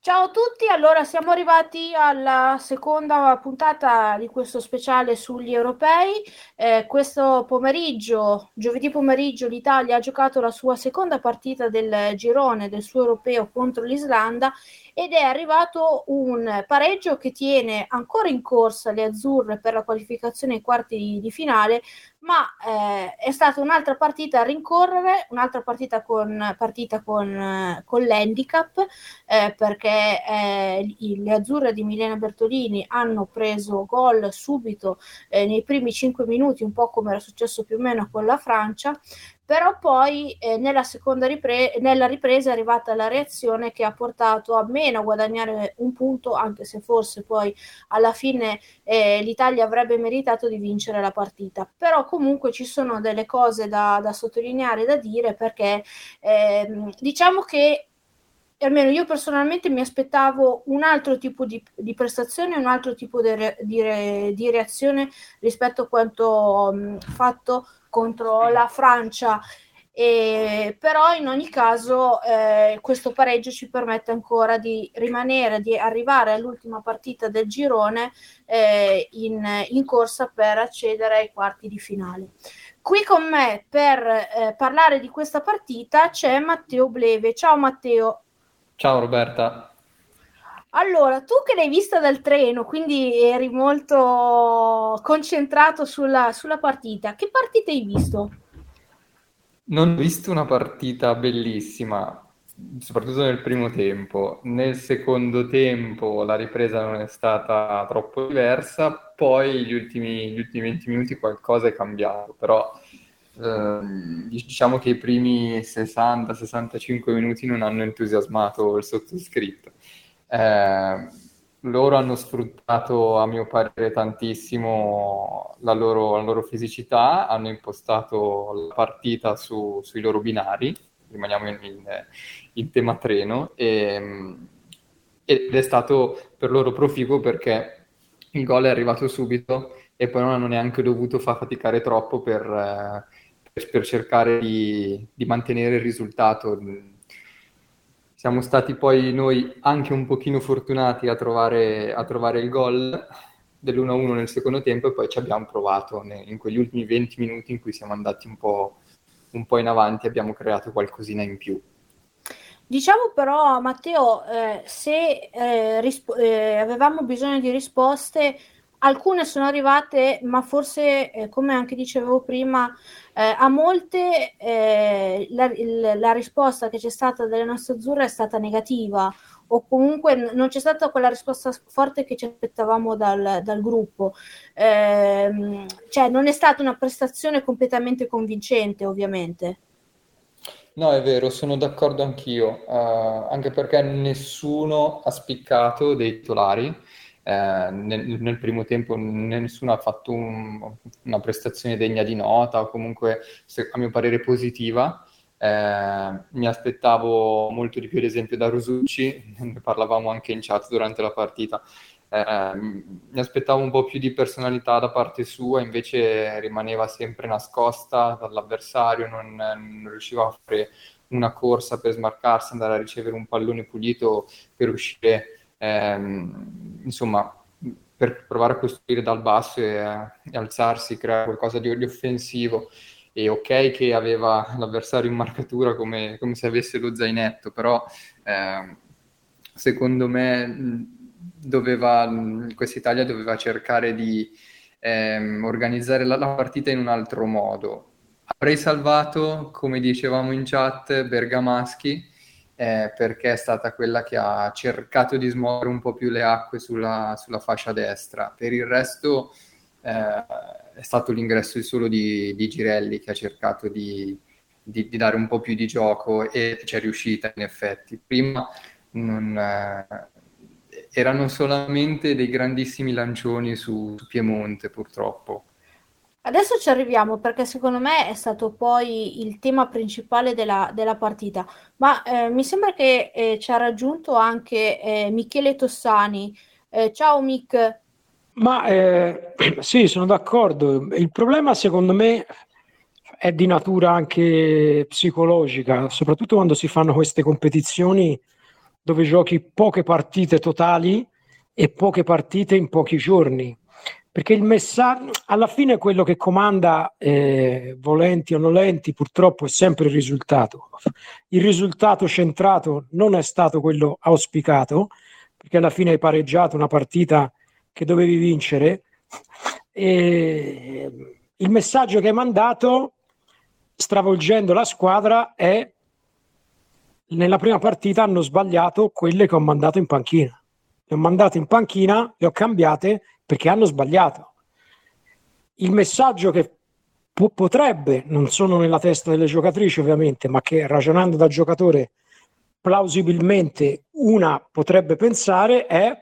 Ciao a tutti, allora siamo arrivati alla seconda puntata di questo speciale sugli europei. Eh, questo pomeriggio, giovedì pomeriggio, l'Italia ha giocato la sua seconda partita del girone del suo europeo contro l'Islanda ed è arrivato un pareggio che tiene ancora in corsa le azzurre per la qualificazione ai quarti di, di finale, ma eh, è stata un'altra partita a rincorrere, un'altra partita con, partita con, eh, con l'handicap, eh, perché eh, le azzurre di Milena Bertolini hanno preso gol subito eh, nei primi cinque minuti, un po' come era successo più o meno con la Francia, però poi eh, nella seconda ripre- nella ripresa è arrivata la reazione che ha portato a meno a guadagnare un punto, anche se forse poi alla fine eh, l'Italia avrebbe meritato di vincere la partita. Però comunque ci sono delle cose da, da sottolineare, da dire, perché eh, diciamo che almeno io personalmente mi aspettavo un altro tipo di, di prestazione, un altro tipo di, di, re, di reazione rispetto a quanto mh, fatto contro la Francia. E, però in ogni caso eh, questo pareggio ci permette ancora di rimanere, di arrivare all'ultima partita del girone eh, in, in, corsa per accedere ai quarti di finale. Qui con me per eh, parlare di questa partita c'è Matteo Bleve. Ciao Matteo. Ciao Roberta. Allora, tu che l'hai vista dal treno, quindi eri molto concentrato sulla, sulla partita, che partita hai visto? Non ho visto una partita bellissima, soprattutto nel primo tempo. Nel secondo tempo la ripresa non è stata troppo diversa, poi gli ultimi, gli ultimi 20 minuti qualcosa è cambiato, però eh, diciamo che i primi 60-65 minuti non hanno entusiasmato il sottoscritto. Eh, loro hanno sfruttato, a mio parere, tantissimo la loro, la loro fisicità, hanno impostato la partita su, sui loro binari, rimaniamo in, in, in tema treno, e, ed è stato per loro proficuo perché il gol è arrivato subito e poi non hanno neanche dovuto far faticare troppo per, per, per cercare di, di mantenere il risultato siamo stati poi noi anche un pochino fortunati a trovare, a trovare il gol dell'1-1 nel secondo tempo e poi ci abbiamo provato in quegli ultimi 20 minuti in cui siamo andati un po', un po in avanti abbiamo creato qualcosina in più. Diciamo però, Matteo, eh, se eh, rispo- eh, avevamo bisogno di risposte, alcune sono arrivate, ma forse, eh, come anche dicevo prima, eh, a molte eh, la, il, la, risposta che c'è stata dalle nostre azzurre è stata negativa o comunque non c'è stata quella risposta forte che ci aspettavamo dal, dal gruppo. Eh, cioè non è stata una prestazione completamente convincente, ovviamente. No, è vero, sono d'accordo anch'io, uh, anche perché nessuno ha spiccato dei titolari eh, nel, nel, primo tempo nessuno ha fatto un, una prestazione degna di nota o comunque, a mio parere, positiva. Eh, mi aspettavo molto di più, ad esempio, da Rosucci, ne parlavamo anche in chat durante la partita. Eh, mi aspettavo un po' più di personalità da parte sua, invece rimaneva sempre nascosta dall'avversario, non, non riusciva a fare una corsa per smarcarsi, andare a ricevere un pallone pulito per uscire ehm, insomma, per provare a costruire dal basso e, e alzarsi, creare qualcosa di, di, offensivo. E ok che aveva l'avversario in marcatura come, come se avesse lo zainetto, però eh, secondo me doveva, questa Italia doveva cercare di eh, organizzare la, la partita in un altro modo. Avrei salvato, come dicevamo in chat, Bergamaschi, eh, perché è stata quella che ha cercato di smuovere un po' più le acque sulla, sulla fascia destra. Per il resto eh, è stato l'ingresso solo di, di, Girelli che ha cercato di, di, di, dare un po' più di gioco e ci è riuscita in effetti. Prima non, eh, erano solamente dei grandissimi lancioni su, su Piemonte purtroppo. Adesso ci arriviamo perché secondo me è stato poi il tema principale della, della partita, ma eh, mi sembra che eh, ci ha raggiunto anche eh, Michele Tossani. Eh, ciao Mick. Ma eh, sì, sono d'accordo. Il problema secondo me è di natura anche psicologica, soprattutto quando si fanno queste competizioni dove giochi poche partite totali e poche partite in pochi giorni. Perché il messaggio, alla fine quello che comanda, eh, volenti o nolenti, purtroppo è sempre il risultato. Il risultato centrato non è stato quello auspicato, perché alla fine hai pareggiato una partita che dovevi vincere. E il messaggio che hai mandato, stravolgendo la squadra, è nella prima partita hanno sbagliato quelle che ho mandato in panchina. Le ho mandate in panchina, le ho cambiate perché hanno sbagliato. Il messaggio che po- potrebbe, non sono nella testa delle giocatrici ovviamente, ma che ragionando da giocatore plausibilmente una potrebbe pensare è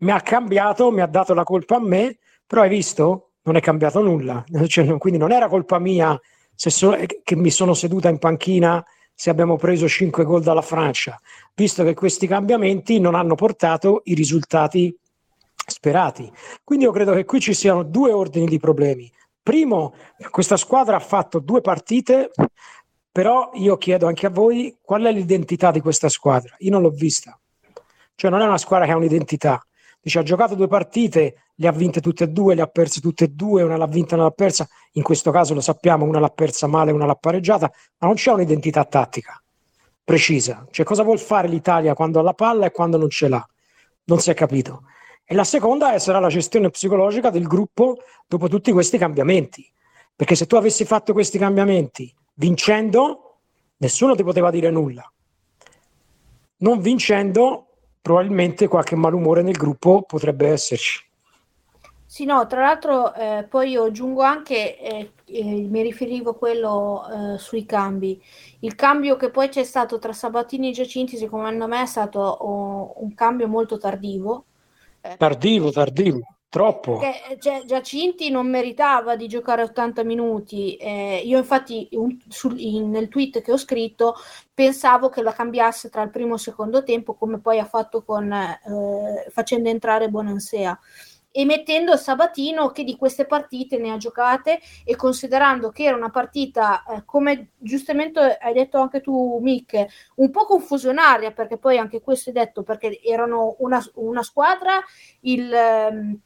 mi ha cambiato, mi ha dato la colpa a me, però hai visto? Non è cambiato nulla. Cioè, quindi non era colpa mia so- che mi sono seduta in panchina se abbiamo preso 5 gol dalla Francia, visto che questi cambiamenti non hanno portato i risultati sperati. Quindi io credo che qui ci siano due ordini di problemi. Primo, questa squadra ha fatto due partite, però io chiedo anche a voi qual è l'identità di questa squadra. Io non l'ho vista. Cioè non è una squadra che ha un'identità. Dice, ha giocato due partite, le ha vinte tutte e due, le ha perse tutte e due, una l'ha vinta e una l'ha persa. In questo caso lo sappiamo, una l'ha persa male, una l'ha pareggiata, ma non c'è un'identità tattica precisa. Cioè cosa vuol fare l'Italia quando ha la palla e quando non ce l'ha? Non si è capito. E la seconda sarà la gestione psicologica del gruppo dopo tutti questi cambiamenti. Perché se tu avessi fatto questi cambiamenti vincendo, nessuno ti poteva dire nulla. Non vincendo, probabilmente qualche malumore nel gruppo potrebbe esserci. Sì, no, tra l'altro eh, poi io aggiungo anche, eh, eh, mi riferivo a quello eh, sui cambi. Il cambio che poi c'è stato tra Sabatini e Giacinti, secondo me, è stato oh, un cambio molto tardivo, Tardivo, tardivo, troppo. Perché, cioè, Giacinti non meritava di giocare 80 minuti. Eh, io infatti un, sul, in, nel tweet che ho scritto pensavo che la cambiasse tra il primo e il secondo tempo, come poi ha fatto con, eh, facendo entrare Bonansea e mettendo Sabatino che di queste partite ne ha giocate e considerando che era una partita, eh, come giustamente hai detto anche tu Mick, un po' confusionaria perché poi anche questo è detto perché erano una, una squadra, il... Um,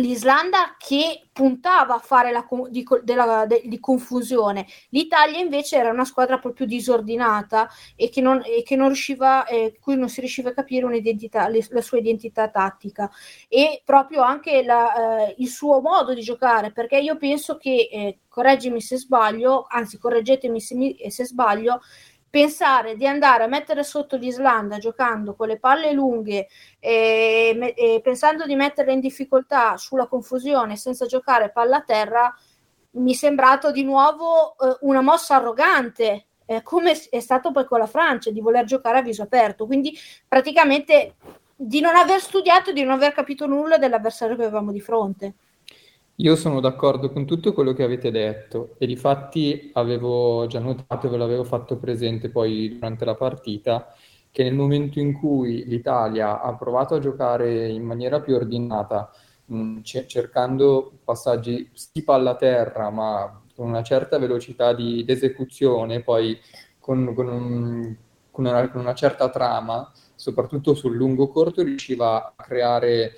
l'Islanda che puntava a fare la, di, della, de, di, confusione. L'Italia invece era una squadra proprio disordinata e che non, e che non riusciva, eh, cui non si riusciva a capire le, la sua identità tattica e proprio anche la, eh, il suo modo di giocare, perché io penso che, eh, correggimi se sbaglio, anzi correggetemi se, se sbaglio, pensare di andare a mettere sotto l'Islanda giocando con le palle lunghe e, e pensando di metterla in difficoltà sulla confusione senza giocare palla a terra mi è sembrato di nuovo eh, una mossa arrogante eh, come è stato poi con la Francia di voler giocare a viso aperto. Quindi praticamente di non aver studiato e di non aver capito nulla dell'avversario che avevamo di fronte io sono d'accordo con tutto quello che avete detto e difatti avevo già notato e ve l'avevo fatto presente poi durante la partita che nel momento in cui l'Italia ha provato a giocare in maniera più ordinata, mh, c- cercando passaggi sì palla terra, ma con una certa velocità di, di esecuzione, poi con, con, un, con, una, con una certa trama, soprattutto sul lungo corto, riusciva a creare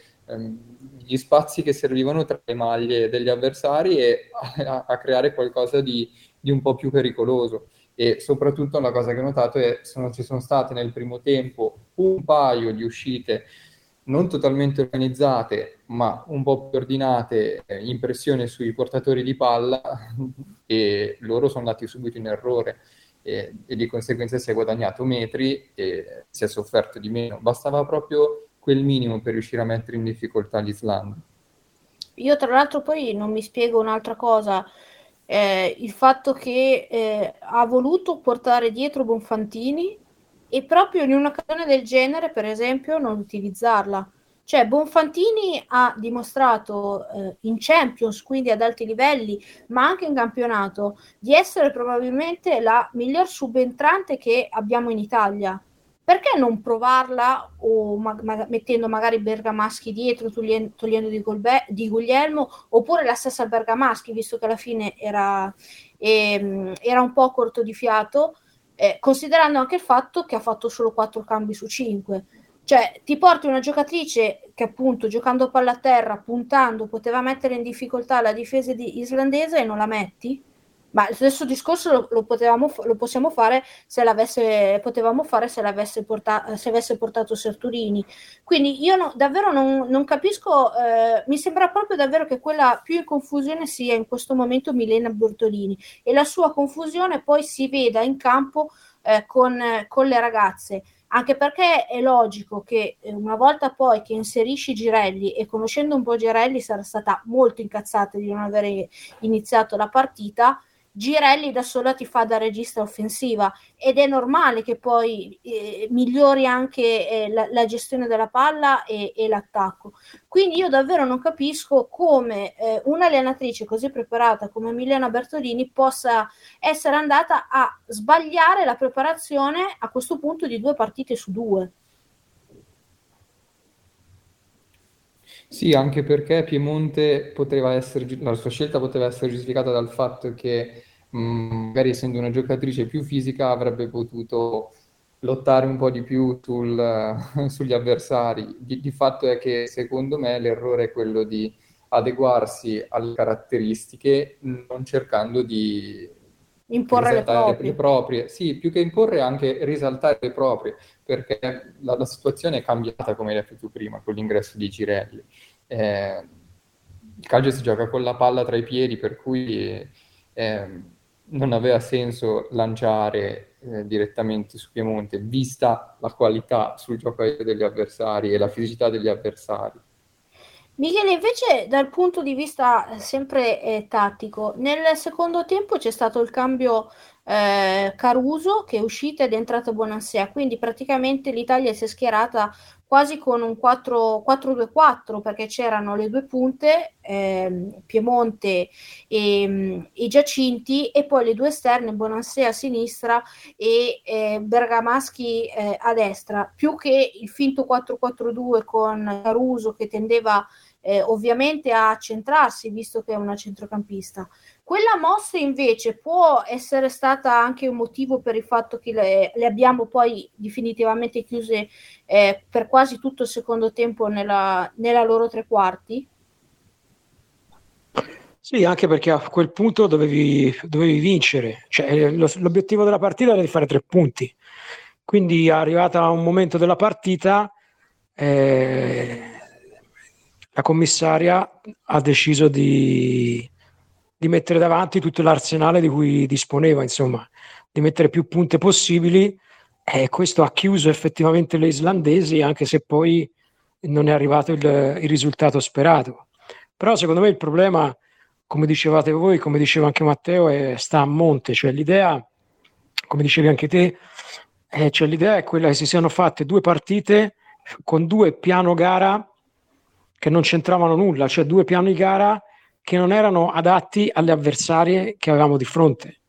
gli spazi che servivano tra le maglie degli avversari e a, a creare qualcosa di, di, un po' più pericoloso. E soprattutto la cosa che ho notato è che ci sono state nel primo tempo un paio di uscite non totalmente organizzate, ma un po' più ordinate eh, in pressione sui portatori di palla e loro sono andati subito in errore e, e di conseguenza si è guadagnato metri e si è sofferto di meno. Bastava proprio quel minimo per riuscire a mettere in difficoltà l'Islanda. Io tra l'altro poi non mi spiego un'altra cosa, eh, il fatto che eh, ha voluto portare dietro Bonfantini e proprio in un'occasione del genere, per esempio, non utilizzarla. Cioè, Bonfantini ha dimostrato eh, in Champions, quindi ad alti livelli, ma anche in campionato, di essere probabilmente la miglior subentrante che abbiamo in Italia perché non provarla o ma- ma- mettendo magari Bergamaschi dietro, togliendo, togliendo di, Golbe- di, Guglielmo, oppure la stessa Bergamaschi, visto che alla fine era, ehm, era un po' corto di fiato, eh, considerando anche il fatto che ha fatto solo 4 cambi su 5. Cioè, ti porti una giocatrice che appunto giocando palla a terra, puntando, poteva mettere in difficoltà la difesa di islandese e non la metti? Ma lo stesso discorso lo, lo, potevamo, lo possiamo fare se l'avesse, potevamo fare se l'avesse porta, se avesse portato Serturini. Quindi io no, davvero non, non capisco, eh, mi sembra proprio davvero che quella più in confusione sia in questo momento Milena Bortolini e la sua confusione poi si veda in campo eh, con, con le ragazze anche perché è logico che eh, una volta poi che inserisci Girelli e conoscendo un po' Girelli sarà stata molto incazzata di non aver iniziato la partita Girelli da sola ti fa da regista offensiva ed è normale che poi eh, migliori anche eh, la, la, gestione della palla e, e, l'attacco. Quindi io davvero non capisco come eh, un'allenatrice così preparata come Milena Bertolini possa essere andata a sbagliare la preparazione a questo punto di due partite su due. Sì, anche perché Piemonte poteva essere, la sua scelta poteva essere giustificata dal fatto che mh, magari essendo una giocatrice più fisica avrebbe potuto lottare un po' di più sul, sugli avversari. Di, di, fatto è che secondo me l'errore è quello di adeguarsi alle caratteristiche non cercando di imporre le proprie. le proprie. Sì, più che imporre anche risaltare le proprie, perché la, la situazione è cambiata, come hai detto tu prima, con l'ingresso di Girelli. Eh, il calcio si gioca con la palla tra i piedi, per cui eh, non aveva senso lanciare eh, direttamente su Piemonte, vista la qualità sul gioco degli avversari e la fisicità degli avversari. Michele, invece dal punto di vista eh, sempre eh, tattico, nel secondo tempo c'è stato il cambio eh, Caruso che è uscito ed è entrato Bonansea, quindi praticamente l'Italia si è schierata quasi con un 4-2-4 perché c'erano le due punte, eh, Piemonte e, e, Giacinti e poi le due esterne, Bonansea a sinistra e eh, Bergamaschi eh, a destra, più che il finto 4-4-2 con Caruso che tendeva eh, ovviamente a centrarsi visto che è una centrocampista. Quella mossa invece può essere stata anche un motivo per il fatto che le, le abbiamo poi definitivamente chiuse eh, per quasi tutto il secondo tempo nella, nella loro tre quarti? Sì, anche perché a quel punto dovevi, dovevi vincere, cioè, lo, l'obiettivo della partita era di fare tre punti. Quindi arrivata un momento della partita, eh, la commissaria ha deciso di, di, mettere davanti tutto l'arsenale di cui disponeva, insomma, di mettere più punte possibili e questo ha chiuso effettivamente le islandesi, anche se poi non è arrivato il, il risultato sperato. Però secondo me il problema, come dicevate voi, come diceva anche Matteo, è, sta a monte, cioè l'idea, come dicevi anche te, eh, cioè l'idea è quella che si siano fatte due partite con due piano gara che non c'entravano nulla, cioè due piani gara che non erano adatti alle avversarie che avevamo di fronte.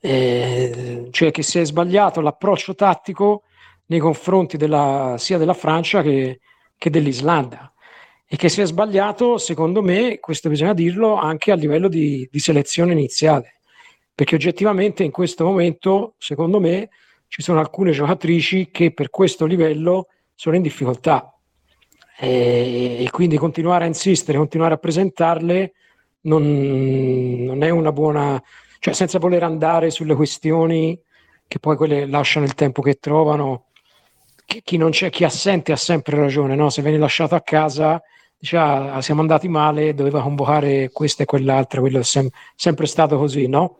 Eh, cioè che si è sbagliato l'approccio tattico nei confronti della, sia della Francia che, che dell'Islanda. E che si è sbagliato, secondo me, questo bisogna dirlo, anche a livello di, di selezione iniziale, perché oggettivamente in questo momento, secondo me, ci sono alcune giocatrici che per questo livello sono in difficoltà. E, e quindi continuare a insistere, continuare a presentarle non, non, è una buona, cioè senza voler andare sulle questioni che poi quelle lasciano il tempo che trovano. Chi, chi non c'è, chi assente ha sempre ragione, no? se viene lasciato a casa dice ah, siamo andati male, doveva convocare questa e quell'altra, quello è sem- sempre stato così, no?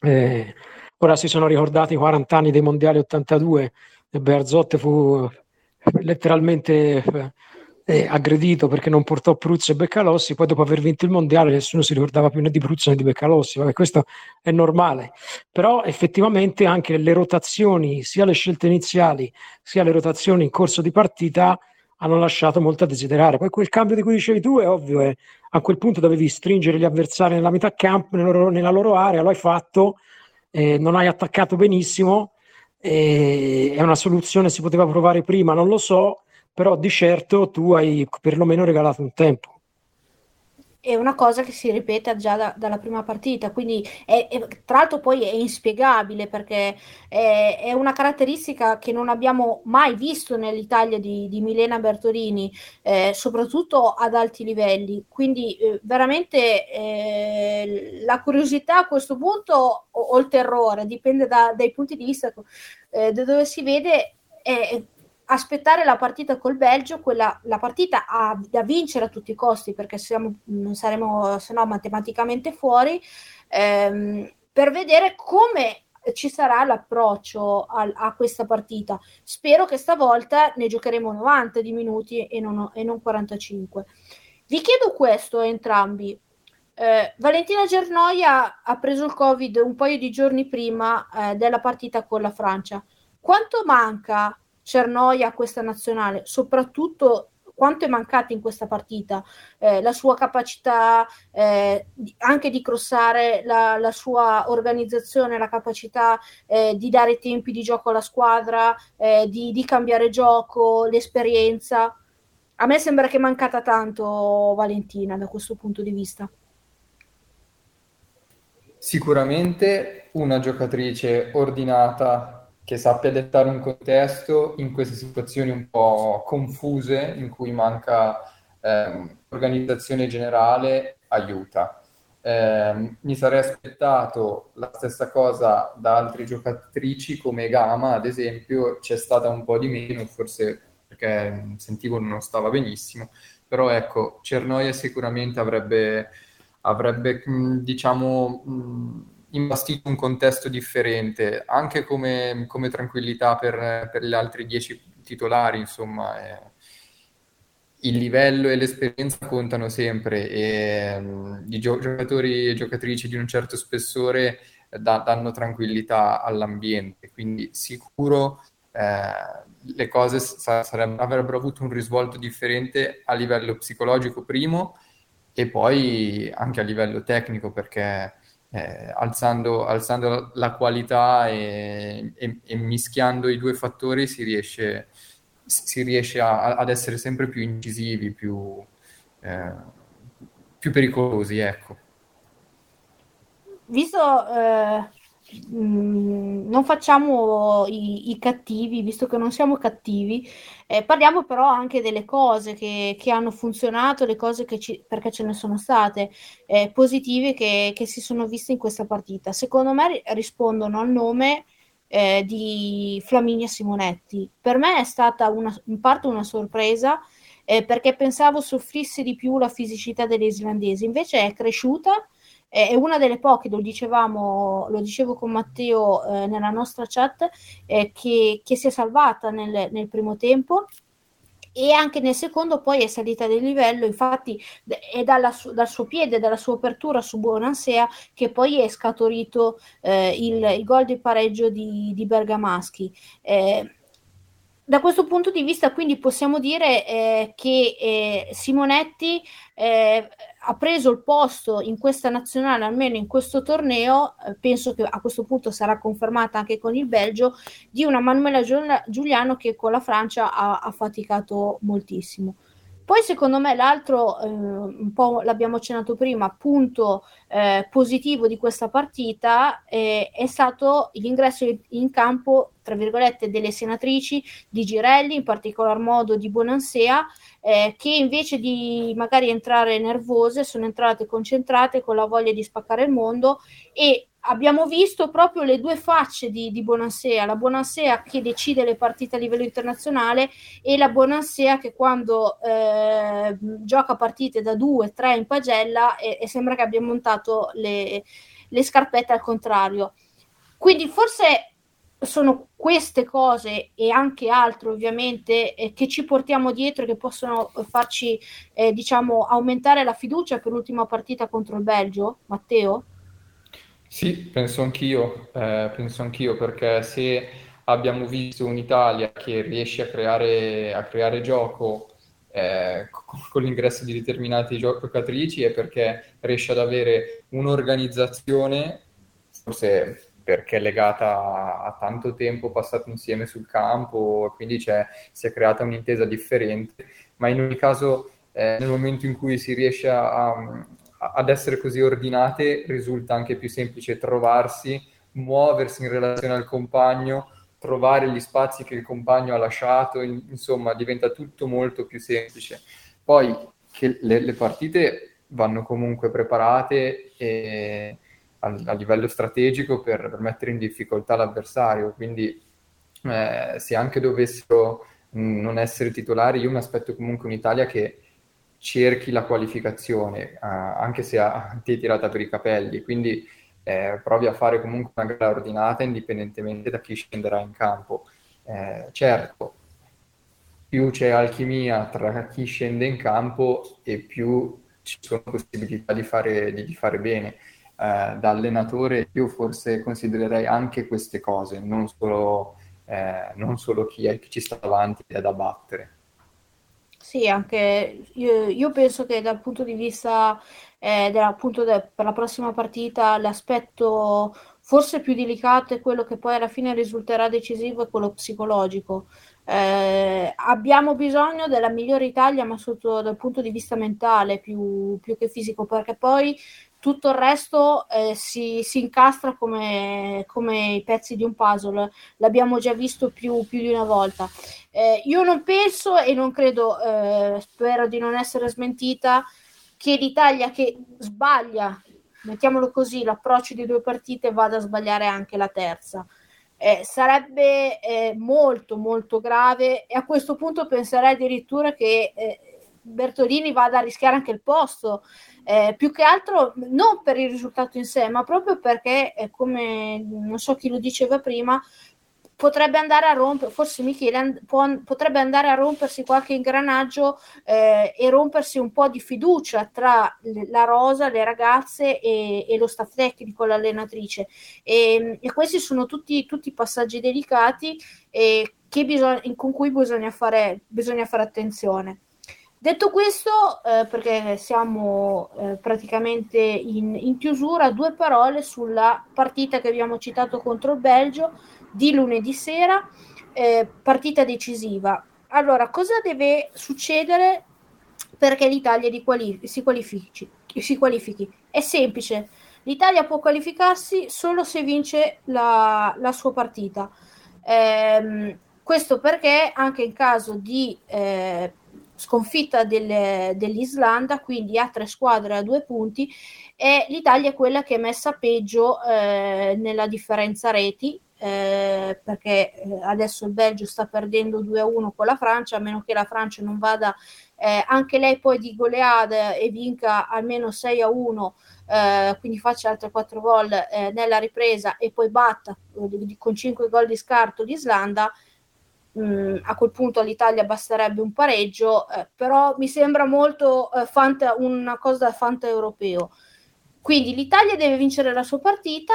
Eh, ora si sono ricordati i 40 anni dei mondiali 82 e Berzotte fu letteralmente eh, aggredito perché non portò Pruzzo e Beccalossi, poi dopo aver vinto il mondiale nessuno si ricordava più né di Pruzzo né di Beccalossi, Vabbè, questo è normale, però effettivamente anche le rotazioni, sia le scelte iniziali sia le rotazioni in corso di partita hanno lasciato molto a desiderare. Poi quel cambio di cui dicevi tu è ovvio, è, a quel punto dovevi stringere gli avversari nella metà campo, nella loro, nella loro area, lo hai fatto, eh, non hai attaccato benissimo, eh, è una soluzione, si poteva provare prima, non lo so, però di certo tu hai perlomeno regalato un tempo. è una cosa che si ripete già da, dalla prima partita, quindi è, è, tra l'altro poi è inspiegabile perché è, è, una caratteristica che non abbiamo mai visto nell'Italia di, di Milena Bertolini, eh, soprattutto ad alti livelli. Quindi eh, veramente eh, la curiosità a questo punto o, o il terrore, dipende da, dai punti di vista eh, da dove si vede. Aspettare la partita col Belgio, quella, la partita a, da vincere a tutti i costi, perché siamo, non saremo se no matematicamente fuori, ehm, per vedere come ci sarà l'approccio a, a, questa partita. Spero che stavolta ne giocheremo 90 di minuti e non, e non 45. Vi chiedo questo a entrambi. Eh, Valentina Gernoia ha preso il Covid un paio di giorni prima eh, della partita con la Francia. Quanto manca Cernoia a questa nazionale, soprattutto quanto è mancata in questa partita, eh, la sua capacità eh, anche di crossare la, la, sua organizzazione, la capacità eh, di dare tempi di gioco alla squadra, eh, di, di, cambiare gioco, l'esperienza. A me sembra che è mancata tanto Valentina da questo punto di vista. Sicuramente una giocatrice ordinata che sappia dettare un contesto in queste situazioni un po' confuse in cui manca eh, organizzazione generale aiuta. Eh, mi sarei aspettato la stessa cosa da altre giocatrici come Gama, ad esempio, c'è stata un po' di meno, forse perché sentivo non stava benissimo, però ecco, Cernoia sicuramente avrebbe, avrebbe diciamo, mh, imbastito un contesto differente, anche come, come tranquillità per, per, gli altri dieci titolari, insomma. Eh, il livello e l'esperienza contano sempre e um, i gio- giocatori e giocatrici di un certo spessore da- danno tranquillità all'ambiente, quindi sicuro eh, le cose sa- sarebbero, avrebbero avuto un risvolto differente a livello psicologico primo e poi anche a livello tecnico perché eh, alzando, alzando, la qualità e, e, e, mischiando i due fattori si riesce, si riesce a, ad essere sempre più incisivi, più, eh, più pericolosi. Ecco. Visto eh, Mm, non facciamo i, i, cattivi, visto che non siamo cattivi, eh, parliamo però anche delle cose che, che hanno funzionato, le cose che ci, perché ce ne sono state eh, positive che, che, si sono viste in questa partita. Secondo me rispondono al nome eh, di Flaminia Simonetti. Per me è stata una, in parte una sorpresa eh, perché pensavo soffrisse di più la fisicità delle islandesi, invece è cresciuta è una delle poche, lo dicevamo, lo dicevo con Matteo eh, nella nostra chat, eh, che, che, si è salvata nel, nel primo tempo e anche nel secondo poi è salita di livello, infatti è dalla, dal suo piede, dalla sua apertura su Buonansea che poi è scaturito eh, il, il, gol di pareggio di, di Bergamaschi. Eh, da questo punto di vista, quindi possiamo dire eh, che eh, Simonetti eh, ha preso il posto in questa nazionale, almeno in questo torneo, eh, penso che a questo punto sarà confermata anche con il Belgio, di una Manuela Giuliano che con la Francia ha, ha faticato moltissimo. Poi secondo me l'altro, eh, un po' l'abbiamo accennato prima, punto eh, positivo di questa partita eh, è stato l'ingresso in campo, tra virgolette, delle senatrici di Girelli, in particolar modo di Bonansea, eh, che invece di magari entrare nervose sono entrate concentrate con la voglia di spaccare il mondo e abbiamo visto proprio le due facce di, di Bonansea, la Bonansea che decide le partite a livello internazionale e la Bonansea che quando eh, gioca partite da due, tre in pagella e, e sembra che abbia montato le, le, scarpette al contrario. Quindi forse sono queste cose e anche altre ovviamente eh, che ci portiamo dietro e che possono farci eh, diciamo aumentare la fiducia per l'ultima partita contro il Belgio, Matteo? Sì, penso anch'io, eh, penso anch'io perché se abbiamo visto un'Italia che riesce a creare, a creare gioco eh, con l'ingresso di determinate giocatrici è perché riesce ad avere un'organizzazione, forse perché è legata a, tanto tempo passato insieme sul campo, quindi si è creata un'intesa differente, ma in ogni caso eh, nel momento in cui si riesce a, a, ad essere così ordinate risulta anche più semplice trovarsi, muoversi in relazione al compagno, trovare gli spazi che il compagno ha lasciato, in, insomma diventa tutto molto più semplice. Poi che le, le partite vanno comunque preparate e, a, a, livello strategico per, per, mettere in difficoltà l'avversario, quindi eh, se anche dovessero non essere titolari, io mi aspetto comunque un'Italia che cerchi la qualificazione, uh, anche se a te tirata per i capelli, quindi eh, provi a fare comunque una gara ordinata indipendentemente da chi scenderà in campo. Eh, certo, più c'è alchimia tra chi scende in campo e più ci sono possibilità di fare, di, di fare bene. Eh, da allenatore io forse considererei anche queste cose, non solo, eh, non solo chi, è, chi ci sta davanti è da battere. Sì, anche io, io penso che dal punto di vista eh, della, appunto de, per la prossima partita l'aspetto forse più delicato è quello che poi alla fine risulterà decisivo è quello psicologico. Eh, abbiamo bisogno della migliore Italia, ma sotto dal punto di vista mentale più, più che fisico, perché poi tutto il resto eh, si, si, incastra come, come, i pezzi di un puzzle, l'abbiamo già visto più, più di una volta. Eh, io non penso e non credo, eh, spero di non essere smentita, che l'Italia che sbaglia, mettiamolo così, l'approccio di due partite vada a sbagliare anche la terza. Eh, sarebbe eh, molto molto grave e a questo punto penserei addirittura che eh, Bertolini vada a rischiare anche il posto, eh, più che altro non per il risultato in sé, ma proprio perché, eh, come non so chi lo diceva prima, potrebbe andare a rompere, forse Michele può, potrebbe andare a rompersi qualche ingranaggio eh, e rompersi un po' di fiducia tra la rosa, le ragazze e, e lo staff tecnico, l'allenatrice. E, e questi sono tutti, tutti passaggi delicati e bisogna, con cui bisogna fare, bisogna fare attenzione. Detto questo, eh, perché siamo eh, praticamente in, in, chiusura, due parole sulla partita che abbiamo citato contro il Belgio di lunedì sera, eh, partita decisiva. Allora, cosa deve succedere perché l'Italia quali- si, qualifici, si qualifichi? È semplice, l'Italia può qualificarsi solo se vince la, la sua partita. Ehm, questo perché anche in caso di eh, sconfitta del, dell'Islanda, quindi ha tre squadre a due punti, e l'Italia è quella che è messa peggio eh, nella differenza reti. Eh, perché eh, adesso il Belgio sta perdendo 2-1 con la Francia, a meno che la Francia non vada eh, anche lei poi di goleada e vinca almeno 6-1, eh, quindi faccia altri 4 gol eh, nella ripresa e poi batta con 5 gol di scarto l'Islanda, mh, mm, a quel punto all'Italia basterebbe un pareggio, eh, però mi sembra molto eh, fanta, una cosa da fanta europeo. Quindi l'Italia deve vincere la sua partita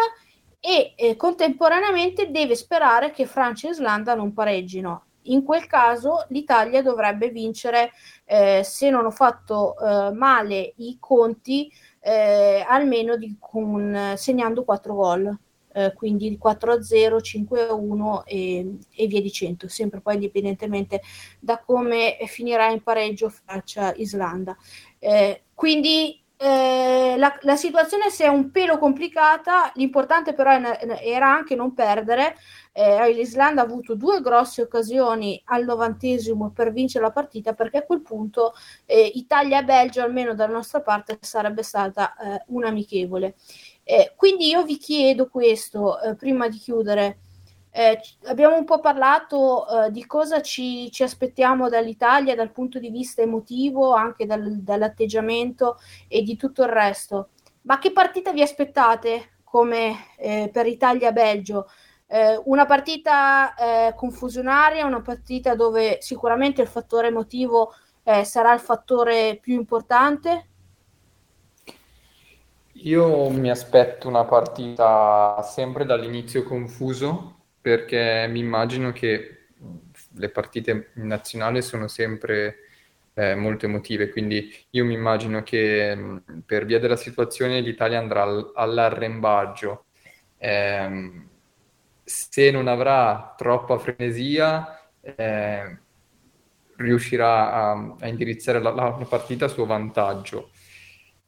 e eh, contemporaneamente deve sperare che Francia e Islanda non pareggino. In quel caso l'Italia dovrebbe vincere, eh, se non ho fatto eh, male i conti, eh, almeno di, con, segnando 4 gol eh, quindi 4 a 0, 5 a 1 e, e, via dicendo, sempre poi indipendentemente da come finirà in pareggio Francia-Islanda. Eh, quindi eh, la, la, situazione si è un pelo complicata, l'importante però era anche non perdere. Eh, L'Islanda ha avuto due grosse occasioni al novantesimo per vincere la partita perché a quel punto eh, Italia-Belgio, almeno dalla nostra parte, sarebbe stata eh, un'amichevole. Eh, quindi io vi chiedo questo eh, prima di chiudere. Eh, abbiamo un po' parlato eh, di cosa ci, ci, aspettiamo dall'Italia dal punto di vista emotivo, anche dal, dall'atteggiamento e di tutto il resto. Ma che partita vi aspettate come eh, per Italia-Belgio? Eh, una partita confusionaria, una partita dove sicuramente il fattore emotivo sarà il fattore più importante? Io mi aspetto una partita sempre dall'inizio confuso perché mi immagino che le partite in nazionale sono sempre eh, molto emotive, quindi io mi immagino che per via della situazione l'Italia andrà all- all'arrembaggio. Eh, se non avrà troppa frenesia, eh, riuscirà a, a indirizzare la, la, partita a suo vantaggio.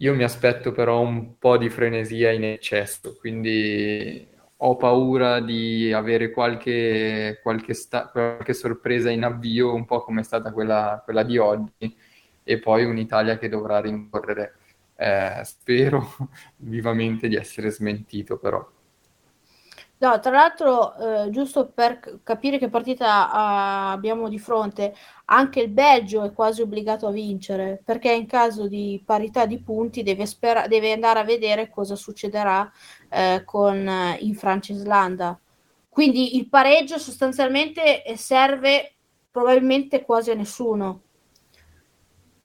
Io mi aspetto però un po' di frenesia in eccesso, quindi ho paura di avere qualche, qualche, sta- qualche sorpresa in avvio, un po' come è stata quella, quella di oggi, e poi un'Italia che dovrà rincorrere. Eh, spero vivamente di essere smentito, però. No, tra l'altro, eh, giusto per capire che partita uh, abbiamo di fronte, anche il Belgio è quasi obbligato a vincere, perché in caso di parità di punti deve, spera- deve andare a vedere cosa succederà eh, con, eh, in Francia-Islanda. Quindi il pareggio sostanzialmente serve probabilmente quasi a nessuno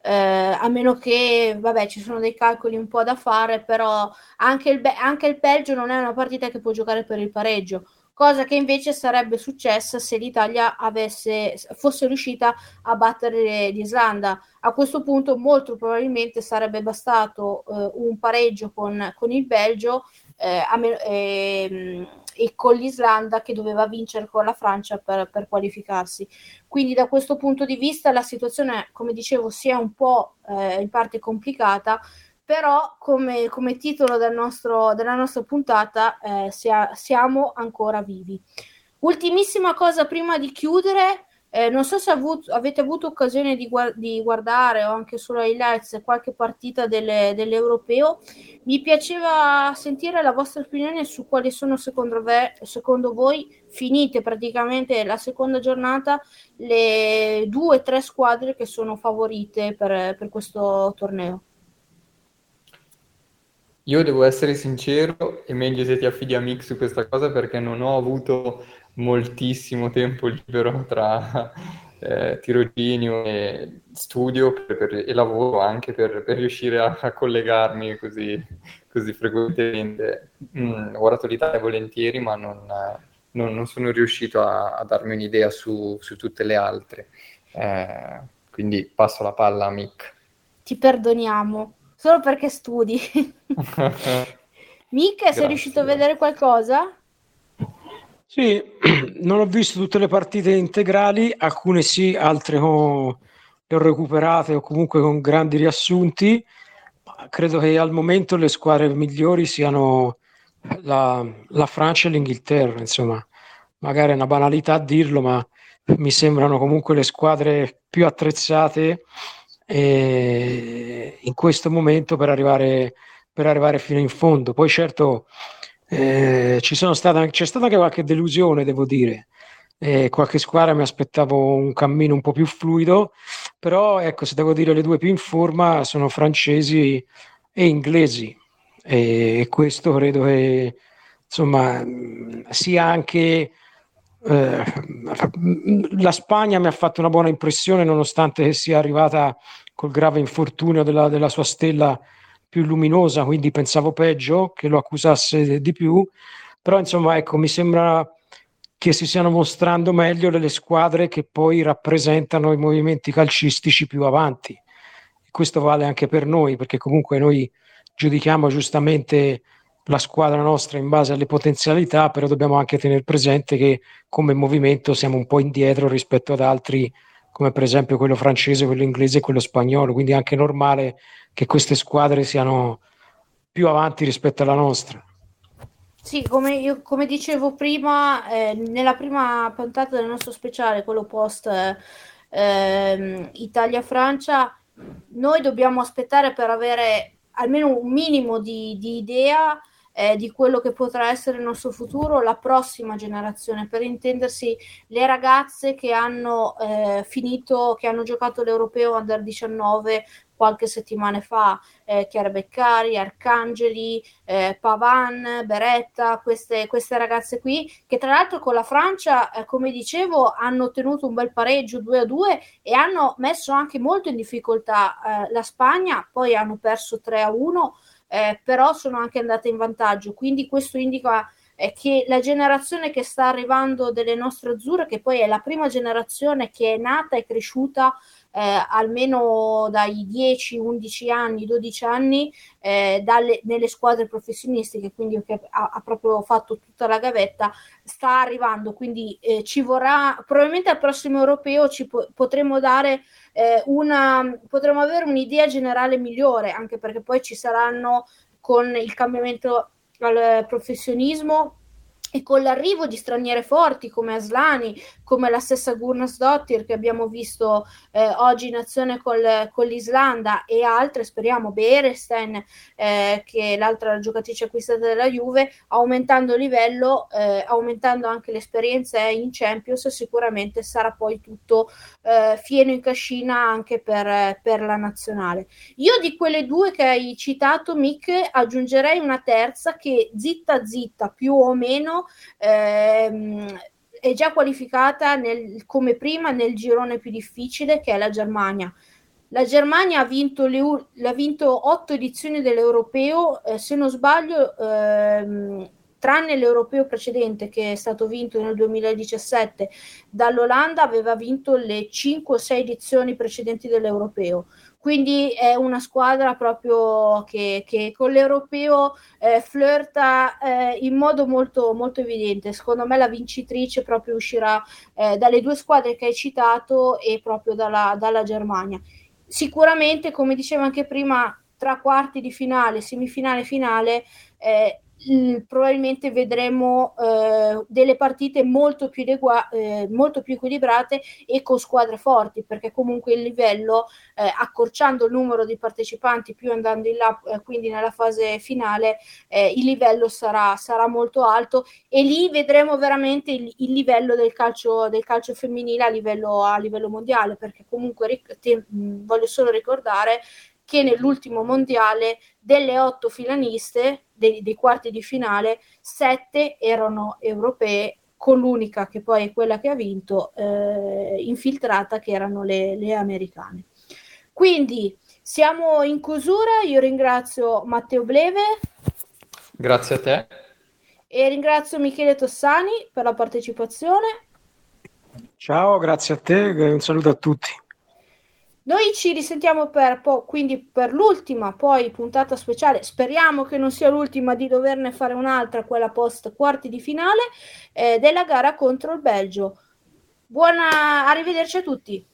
eh, a meno che, vabbè, ci sono dei calcoli un po' da fare, però anche il, Be- anche il Belgio non è una partita che può giocare per il pareggio, cosa che invece sarebbe successa se l'Italia avesse, fosse riuscita a battere l'Islanda. A questo punto molto probabilmente sarebbe bastato eh, un pareggio con, con il Belgio eh, me- ehm, e con l'Islanda che doveva vincere con la Francia per, per, qualificarsi. Quindi da questo punto di vista la situazione, come dicevo, si è un po' eh, in parte complicata, però come, come titolo del nostro, della nostra puntata eh, sia, siamo ancora vivi. Ultimissima cosa prima di chiudere, eh, non so se avuto, avete avuto occasione di, guard- di, guardare o anche solo highlights qualche partita delle, dell'Europeo. Mi piaceva sentire la vostra opinione su quali sono secondo, ve, secondo voi, finite praticamente la seconda giornata, le due o tre squadre che sono favorite per, per questo torneo. Io devo essere sincero, e meglio se ti affidi a Mix su questa cosa perché non ho avuto moltissimo tempo libero tra eh, tirocinio e studio per, per, e lavoro anche per, per riuscire a, a, collegarmi così, così frequentemente. Mm, ho guardato l'Italia volentieri, ma non, non, non sono riuscito a, a, darmi un'idea su, su tutte le altre. Eh, quindi passo la palla a Mick. Ti perdoniamo, solo perché studi. Mick, sei riuscito a vedere qualcosa? Sì, non ho visto tutte le partite integrali, alcune sì, altre ho, le ho recuperate o comunque con grandi riassunti. Credo che al momento le squadre migliori siano la, la Francia e l'Inghilterra, insomma, magari è una banalità dirlo, ma mi sembrano comunque le squadre più attrezzate eh, in questo momento per arrivare, per arrivare fino in fondo. Poi certo eh, stata, c'è stata anche qualche delusione, devo dire. Eh, qualche squadra mi aspettavo un cammino un po' più fluido, però ecco, se devo dire le due più in forma sono francesi e inglesi e questo credo che insomma sia anche eh, la Spagna mi ha fatto una buona impressione nonostante sia arrivata col grave infortunio della, della sua stella più luminosa, quindi pensavo peggio che lo accusasse di più, però insomma ecco, mi sembra che si stiano mostrando meglio le squadre che poi rappresentano i movimenti calcistici più avanti. Questo vale anche per noi, perché comunque noi giudichiamo giustamente la squadra nostra in base alle potenzialità, però dobbiamo anche tenere presente che come movimento siamo un po' indietro rispetto ad altri, come per esempio quello francese, quello inglese e quello spagnolo, quindi è anche normale che queste squadre siano più avanti rispetto alla nostra. Sì, come, io, come dicevo prima, eh, nella prima puntata del nostro speciale, quello post eh, Italia-Francia, noi dobbiamo aspettare per avere almeno un minimo di, di idea eh, di quello che potrà essere il nostro futuro, la prossima generazione, per intendersi le ragazze che hanno eh, finito, che hanno giocato l'Europeo Under 19 qualche settimana fa, eh, Chiara Beccari, Arcangeli, eh, Pavan, Beretta, queste, queste, ragazze qui, che tra l'altro con la Francia, eh, come dicevo, hanno ottenuto un bel pareggio 2 a 2 e hanno messo anche molto in difficoltà eh, la Spagna, poi hanno perso 3 a 1. Eh, però sono anche andate in vantaggio, quindi questo indica è che la generazione che sta arrivando delle nostre azzurre, che poi è la prima generazione che è nata e cresciuta eh, almeno dai 10, 11 anni, 12 anni eh, dalle, nelle squadre professionistiche, quindi che ha, ha, proprio fatto tutta la gavetta, sta arrivando, quindi eh, ci vorrà, probabilmente al prossimo europeo ci po- potremo dare eh, una, potremo avere un'idea generale migliore, anche perché poi ci saranno con il cambiamento al professionismo e con l'arrivo di straniere forti come Aslani, come la stessa Gurnas Dottir che abbiamo visto eh, oggi in azione col, con l'Islanda e altre, speriamo Berestein eh, che è l'altra giocatrice acquistata dalla Juve, aumentando il livello, eh, aumentando anche l'esperienza in Champions, sicuramente sarà poi tutto eh, fieno in cascina anche per, per la nazionale. Io di quelle due che hai citato, Mick, aggiungerei una terza che zitta zitta più o meno ehm, è già qualificata nel, come prima nel girone più difficile che è la Germania. La Germania ha vinto, le, ha vinto otto edizioni dell'Europeo, eh, se non sbaglio, ehm, tranne l'Europeo precedente che è stato vinto nel 2017 dall'Olanda, aveva vinto le 5 o 6 edizioni precedenti dell'Europeo. Quindi è una squadra proprio che, che con l'europeo eh, flirta eh, in modo molto, molto evidente. Secondo me la vincitrice proprio uscirà eh, dalle due squadre che hai citato e proprio dalla, dalla Germania. Sicuramente, come dicevo anche prima, tra quarti di finale, semifinale e finale, eh, probabilmente vedremo eh, delle partite molto più, legua- eh, molto più equilibrate e con squadre forti perché comunque il livello eh, accorciando il numero di partecipanti più andando in là eh, quindi nella fase finale eh, il livello sarà, sarà, molto alto e lì vedremo veramente il, il livello del calcio, del calcio femminile a livello, a livello mondiale perché comunque te, mh, voglio solo ricordare che nell'ultimo mondiale delle otto finaliste dei, dei quarti di finale, sette erano europee con l'unica che poi è quella che ha vinto eh, infiltrata che erano le, le, americane. Quindi siamo in chiusura, io ringrazio Matteo Bleve. Grazie a te. E ringrazio Michele Tossani per la partecipazione. Ciao, grazie a te un saluto a tutti. Noi ci risentiamo per, po- quindi per l'ultima poi puntata speciale. Speriamo che non sia l'ultima di doverne fare un'altra, quella post quarti di finale eh, della gara contro il Belgio. Buona, arrivederci a tutti.